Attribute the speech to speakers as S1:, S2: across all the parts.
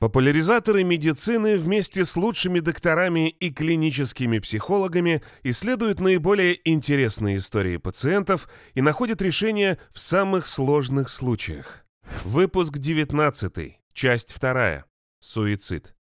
S1: Популяризаторы медицины вместе с лучшими докторами и клиническими психологами исследуют наиболее интересные истории пациентов и находят решения в самых сложных случаях. Выпуск 19, часть 2. Суицид.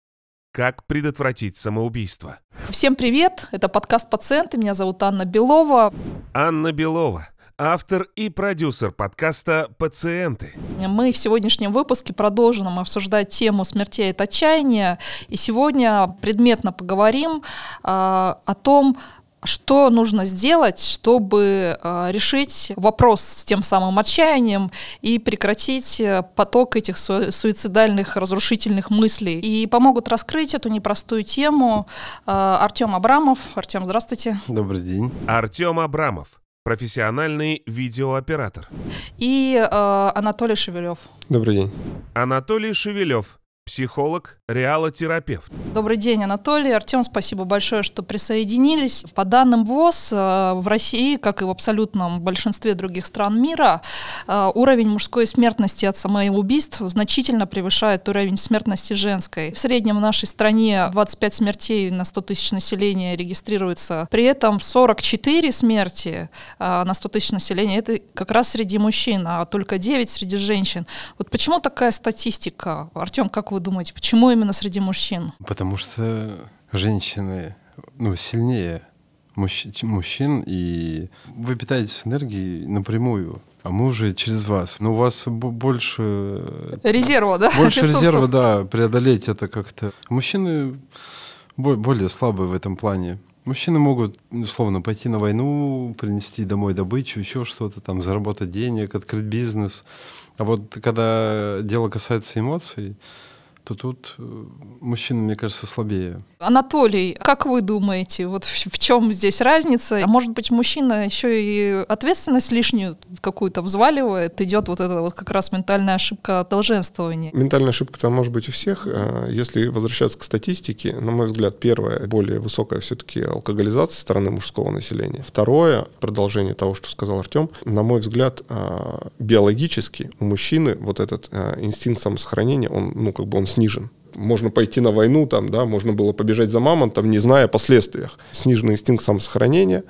S1: Как предотвратить самоубийство?
S2: Всем привет, это подкаст «Пациенты», меня зовут Анна Белова.
S1: Анна Белова, автор и продюсер подкаста «Пациенты».
S2: Мы в сегодняшнем выпуске продолжим обсуждать тему смертей от отчаяния. И сегодня предметно поговорим э, о том, что нужно сделать, чтобы э, решить вопрос с тем самым отчаянием и прекратить э, поток этих су- суицидальных, разрушительных мыслей. И помогут раскрыть эту непростую тему э, Артем Абрамов. Артем, здравствуйте.
S3: Добрый день.
S1: Артем Абрамов, профессиональный видеооператор.
S2: И э, Анатолий Шевелев.
S3: Добрый день.
S1: Анатолий Шевелев, психолог, реалотерапевт.
S2: Добрый день, Анатолий. Артем, спасибо большое, что присоединились. По данным ВОЗ, э, в России, как и в абсолютном большинстве других стран мира, э, уровень мужской смертности от самоубийств значительно превышает уровень смертности женской. В среднем в нашей стране 25 смертей на 100 тысяч населения регистрируется. При этом 44 смерти э, на 100 тысяч населения – это как раз среди мужчин, а только 9 среди женщин. Вот почему такая статистика? Артем, как вы думаете, почему именно среди мужчин?
S3: Потому что женщины ну, сильнее мужч- мужчин, и вы питаетесь энергией напрямую, а мы уже через вас. Но у вас бо- больше,
S2: Резерва, да?
S3: больше
S2: ресурсов?
S3: резерва, да, преодолеть это как-то. Мужчины бо- более слабые в этом плане. Мужчины могут, условно, пойти на войну, принести домой добычу, еще что-то, там, заработать денег, открыть бизнес. А вот когда дело касается эмоций, то тут э, мужчины, мне кажется, слабее.
S2: Анатолий, как вы думаете, вот в, в чем здесь разница? А может быть, мужчина еще и ответственность лишнюю какую-то взваливает, идет вот эта вот как раз ментальная ошибка долженствования.
S4: Ментальная ошибка там может быть у всех. А Если возвращаться к статистике, на мой взгляд, первое, более высокая все-таки алкоголизация со стороны мужского населения. Второе, продолжение того, что сказал Артем, на мой взгляд, а, биологически у мужчины вот этот а, инстинкт самосохранения, он, ну, как бы он снижен. Можно пойти на войну, там, да, можно было побежать за мамонтом, не зная о последствиях. Сниженный инстинкт самосохранения.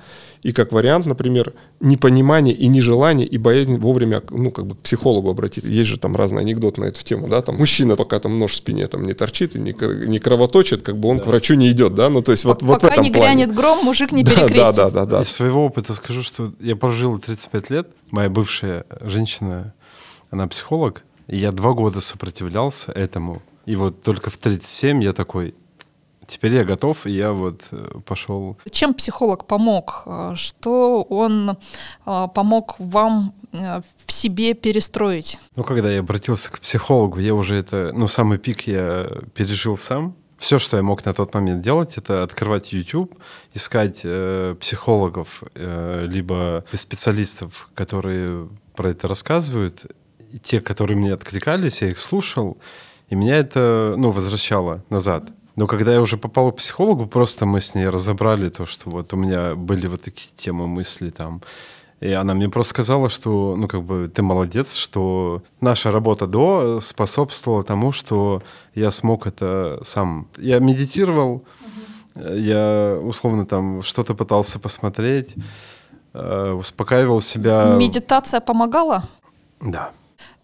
S4: И как вариант, например, непонимание и нежелание, и боязнь вовремя ну, как бы к психологу обратиться. Есть же там разный анекдот на эту тему, да, там мужчина, пока там нож в спине там не торчит и не, не кровоточит, как бы он к врачу не идет, да, ну то есть вот, вот в
S2: Пока
S4: этом
S2: не
S4: плане.
S2: грянет гром, мужик не
S4: Да,
S2: перекрестится.
S4: да, да, да, да.
S3: Из своего опыта скажу, что я прожил 35 лет. Моя бывшая женщина, она психолог, и я два года сопротивлялся этому. И вот только в 37 я такой, теперь я готов, и я вот э, пошел.
S2: Чем психолог помог? А, Что он а, помог вам э, в себе перестроить?
S3: Ну, когда я обратился к психологу, я уже это, ну, самый пик я пережил сам. Все, что я мог на тот момент делать, это открывать YouTube, искать э, психологов, э, либо специалистов, которые про это рассказывают. И те, которые мне откликались, я их слушал, и меня это, ну, возвращало назад. Но когда я уже попал к психологу, просто мы с ней разобрали то, что вот у меня были вот такие темы, мысли там. И она мне просто сказала, что, ну, как бы, ты молодец, что наша работа до способствовала тому, что я смог это сам. Я медитировал, я, условно, там что-то пытался посмотреть, э, успокаивал себя.
S2: Медитация помогала?
S3: Да.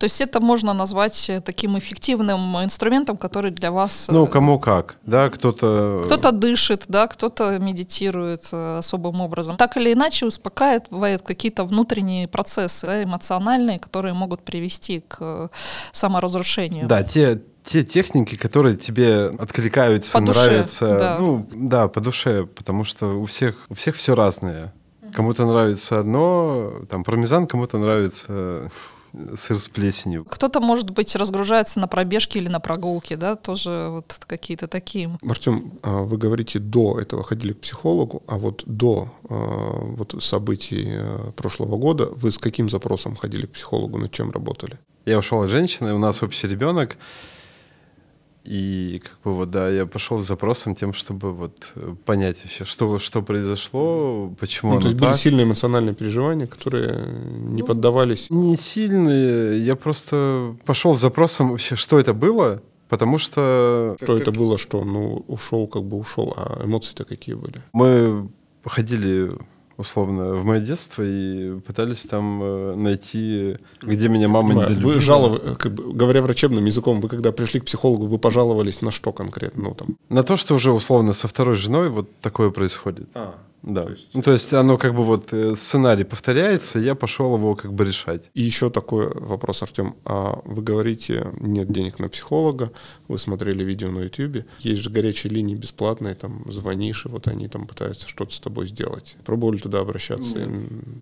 S2: То есть это можно назвать э, таким эффективным инструментом, который для вас... э,
S3: Ну, кому как, да, кто-то...
S2: Кто-то дышит, да, кто-то медитирует э, особым образом. Так или иначе успокаивает какие-то внутренние процессы да, эмоциональные, которые могут привести к саморазрушению.
S3: Да, те, те техники, которые тебе откликаются,
S2: По душе,
S3: нравятся.
S2: да.
S3: Ну, да, по душе, потому что у всех, у всех все разное. Кому-то нравится одно, там, пармезан, кому-то нравится сыр с плесенью.
S2: Кто-то, может быть, разгружается на пробежке или на прогулке, да, тоже вот какие-то такие.
S4: Артем, а вы говорите, до этого ходили к психологу, а вот до а, вот событий а, прошлого года вы с каким запросом ходили к психологу, над чем работали?
S3: Я ушел от женщины, у нас общий ребенок. И как бы вот, да, я пошел с запросом тем, чтобы вот э, понять вообще, что, что произошло, почему
S4: Ну, то есть были
S3: так.
S4: сильные эмоциональные переживания, которые не поддавались.
S3: Не сильные, я просто пошел с запросом вообще, что это было, потому что...
S4: Что это было, что ну ушел, как бы ушел, а эмоции-то какие были?
S3: Мы ходили условно в мое детство и пытались там э, найти, где меня мама не
S4: Вы жаловали, как бы, говоря врачебным языком, вы когда пришли к психологу, вы пожаловались на что конкретно? Ну, там.
S3: На то, что уже условно со второй женой вот такое происходит.
S4: А,
S3: Да.
S4: То есть-
S3: Ну, то есть оно как бы вот э, сценарий повторяется, я пошел его как бы решать.
S4: И еще такой вопрос, Артем. А вы говорите, нет денег на психолога, вы смотрели видео на YouTube, есть же горячие линии бесплатные, там звонишь, и вот они там пытаются что-то с тобой сделать. Пробовали туда обращаться?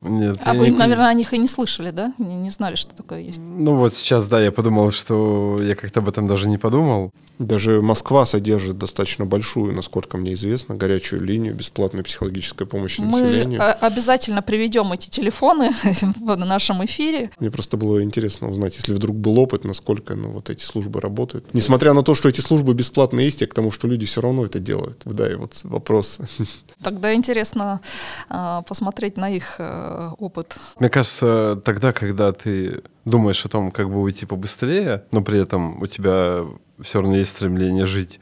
S3: Нет,
S2: А вы,
S3: не-
S2: наверное, о них и не слышали, да? Не, не знали, что такое есть.
S3: Ну вот сейчас, да, я подумал, что я как-то об этом даже не подумал.
S4: Даже Москва содержит достаточно большую, насколько мне известно, горячую линию бесплатной психологической помощи
S2: Мы
S4: населению.
S2: э, обязательно приведем эти телефоны в нашем эфире.
S4: Мне просто было интересно узнать, если вдруг был опыт, насколько ну, вот эти службы работают. Несмотря на то, что эти службы бесплатные есть, я к тому, что люди все равно это делают. Да, и вот вопрос.
S2: Тогда интересно э, посмотреть на их э, опыт.
S3: Мне кажется, тогда, когда ты думаешь о том, как бы уйти побыстрее, но при этом у тебя все равно есть стремление жить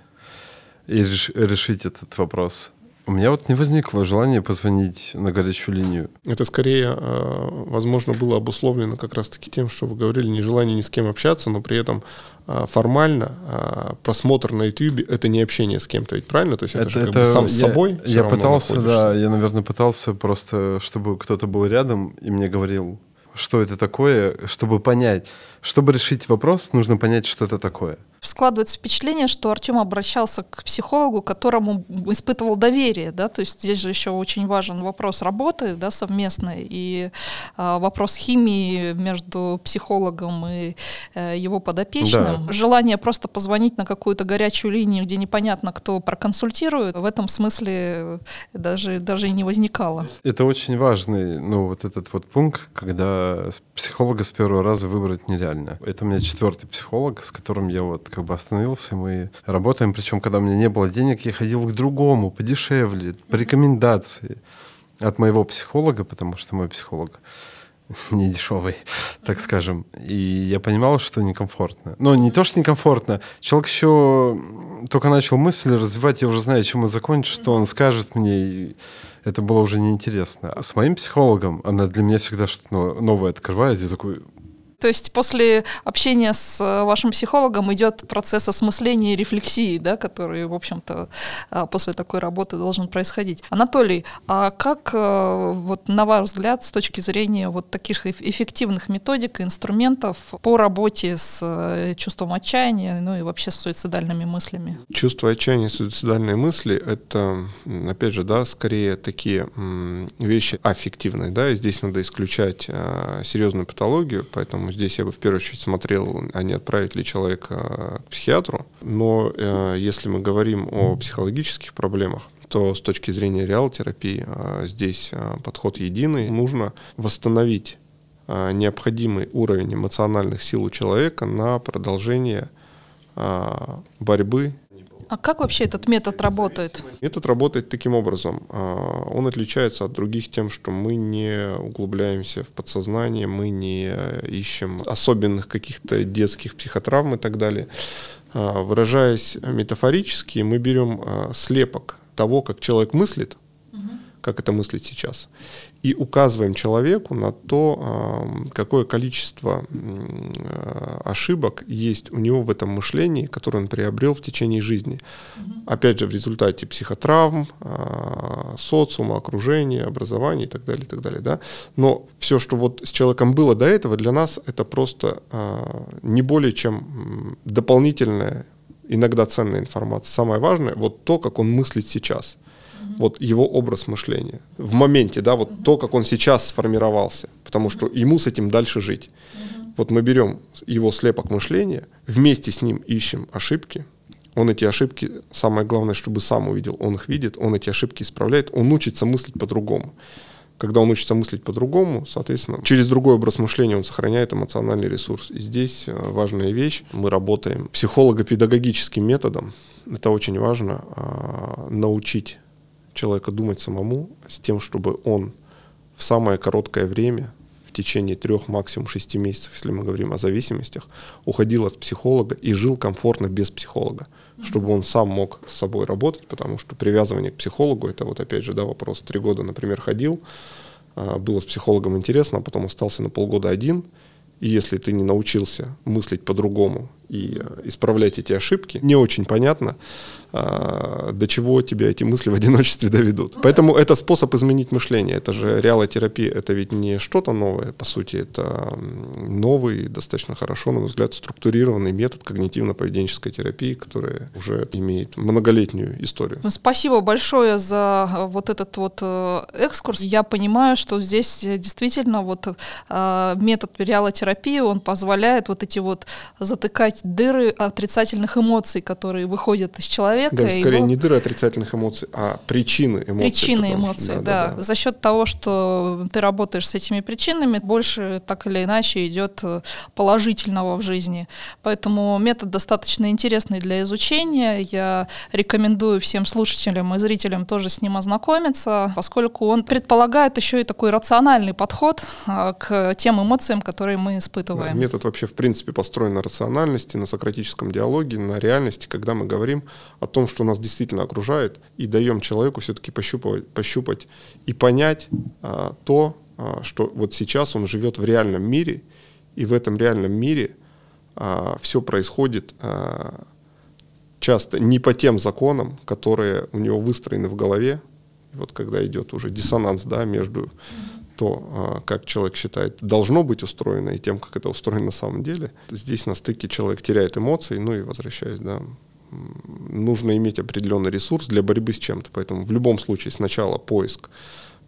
S3: и реш- решить этот вопрос. У меня вот не возникло желания позвонить на горячую линию.
S4: Это скорее, э, возможно, было обусловлено как раз-таки тем, что вы говорили, нежелание ни с кем общаться, но при этом э, формально э, просмотр на YouTube — это не общение с кем-то, ведь правильно? То есть это, же как бы сам с
S3: я-
S4: собой всё
S3: Я пытался,
S4: находишься.
S3: да, я, наверное, пытался просто, чтобы кто-то был рядом и мне говорил, что это такое, чтобы понять. Чтобы решить вопрос, нужно понять, что это такое.
S2: Складывается впечатление, что Артем обращался к психологу, которому испытывал доверие, да, то есть здесь же еще очень важен вопрос работы, да, совместной, и а, вопрос химии между психологом и э, его подопечным.
S3: Да.
S2: Желание просто позвонить на какую-то горячую линию, где непонятно, кто проконсультирует, в этом смысле даже, даже и не возникало.
S3: Это очень важный, ну, вот этот вот пункт, когда с- психолога с первого раза выбрать нереально. Это у меня четвертый психолог, с которым я вот как бы остановился, мы работаем, причем, когда у меня не было денег, я ходил к другому, подешевле, по рекомендации от моего психолога, потому что мой психолог не дешевый, так скажем. И я понимал, что некомфортно. Но не то, что некомфортно. Человек еще только начал мысли развивать, я уже знаю, чем он закончит, что он скажет мне. И это было уже неинтересно. А с моим психологом она для меня всегда что-то но- новое открывает. Я такой,
S2: То есть после общения с э, вашим психологом идет процесс осмысления и рефлексии, да, который, в общем-то, э, после такой работы должен происходить. Анатолий, а как, э, вот, на ваш взгляд, с точки зрения вот таких эф- эффективных методик и инструментов по работе с чувством отчаяния, ну и вообще с суицидальными мыслями?
S4: Чувство отчаяния, суицидальные мысли — это, опять же, да, скорее такие вещи аффективные, да, и здесь надо исключать серьезную патологию, поэтому здесь я бы в первую очередь смотрел, а не отправить ли человека к психиатру. Но э, если мы говорим о психологических проблемах, то с точки зрения реал-терапии э, здесь э, подход единый. Нужно восстановить э, необходимый уровень эмоциональных сил у человека на продолжение э, борьбы
S2: А как вообще этот метод работает?
S4: Метод работает таким образом. А, Он отличается от других тем, что мы не углубляемся в подсознание, мы не ищем особенных каких-то детских психотравм и так далее. А, Выражаясь метафорически, мы берем а, слепок того, как человек мыслит, как это мыслит сейчас, и указываем человеку на то, а, какое количество а, ошибок есть у него в этом мышлении, которое он приобрел в течение жизни. Опять же, в результате психотравм, а, социума, окружения, образования и так далее, и так далее. Да? Но все, что вот с человеком было до этого, для нас это просто не более чем дополнительная, иногда ценная информация. Самое важное, вот то, как он мыслит сейчас вот его образ мышления в моменте, да, вот то, как он сейчас сформировался, потому что ему с этим дальше жить. Вот мы берем его слепок мышления, вместе с ним ищем ошибки, он эти ошибки, самое главное, чтобы сам увидел, он их видит, он эти ошибки исправляет, он учится мыслить по-другому. Когда он учится мыслить по-другому, соответственно, через другой образ мышления он сохраняет эмоциональный ресурс. И здесь э, важная вещь. Мы работаем психолого-педагогическим методом. Это очень важно. а, Научить человека думать самому с тем, чтобы он в самое короткое время, в течение трех, максимум шести месяцев, если мы говорим о зависимостях, уходил от психолога и жил комфортно без психолога, чтобы он сам мог с собой работать, потому что привязывание к психологу, это вот опять же, да, вопрос, три года, например, ходил, а, было с психологом интересно, а потом остался на полгода один, и если ты не научился мыслить по-другому и э, исправлять эти ошибки, не очень понятно, а, до чего тебя эти мысли в одиночестве доведут. Ну, Поэтому это способ изменить мышление. Это же реалотерапия, это ведь не что-то новое, по сути, это новый, достаточно хорошо, на мой взгляд, структурированный метод когнитивно-поведенческой терапии, который уже имеет многолетнюю историю.
S2: Ну, спасибо большое за э, вот этот вот э, экскурс. Я понимаю, что здесь действительно вот метод реалотерапии, он позволяет вот эти вот затыкать дыры отрицательных эмоций, которые выходят из человека.
S4: Да, скорее его... не дыры отрицательных эмоций, а причины эмоций.
S2: Причины эмоций, да, да, да. За счет того, что ты работаешь с этими причинами, больше так или иначе идет э, положительного в жизни. Поэтому метод достаточно интересный для изучения. Я рекомендую всем слушателям и зрителям тоже с ним ознакомиться, поскольку он предполагает еще и такой рациональный подход а, к тем эмоциям, которые мы испытываем.
S4: Да, метод вообще в принципе построен на рациональности, на сократическом диалоге, на реальности, когда мы говорим о том, что нас действительно окружает, и даем человеку все-таки пощупать, пощупать и понять а, то, а, что вот сейчас он живет в реальном мире, и в этом реальном мире а, все происходит а, часто не по тем законам, которые у него выстроены в голове. Вот когда идет уже диссонанс да, между то, а, как человек считает, должно быть устроено, и тем, как это устроено на самом деле. Здесь на стыке человек теряет эмоции, ну и возвращаясь, да, нужно иметь определенный ресурс для борьбы с чем-то. Поэтому в любом случае сначала поиск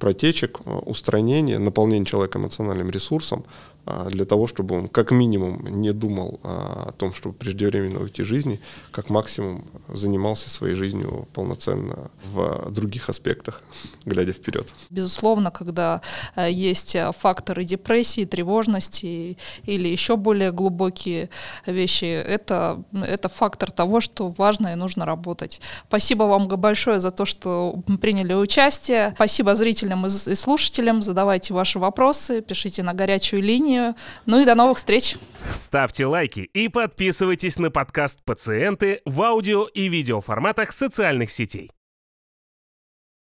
S4: протечек, а, устранение, наполнение человека эмоциональным ресурсом, для того, чтобы он как минимум не думал а, о том, чтобы преждевременно уйти из жизни, как максимум занимался своей жизнью полноценно в других аспектах, глядя вперед.
S2: Безусловно, когда есть факторы депрессии, тревожности или еще более глубокие вещи, это, это фактор того, что важно и нужно работать. Спасибо вам большое за то, что приняли участие. Спасибо зрителям и слушателям. Задавайте ваши вопросы, пишите на горячую линию вниманию. Ну и до новых встреч.
S1: Ставьте лайки и подписывайтесь на подкаст «Пациенты» в аудио и видеоформатах социальных сетей.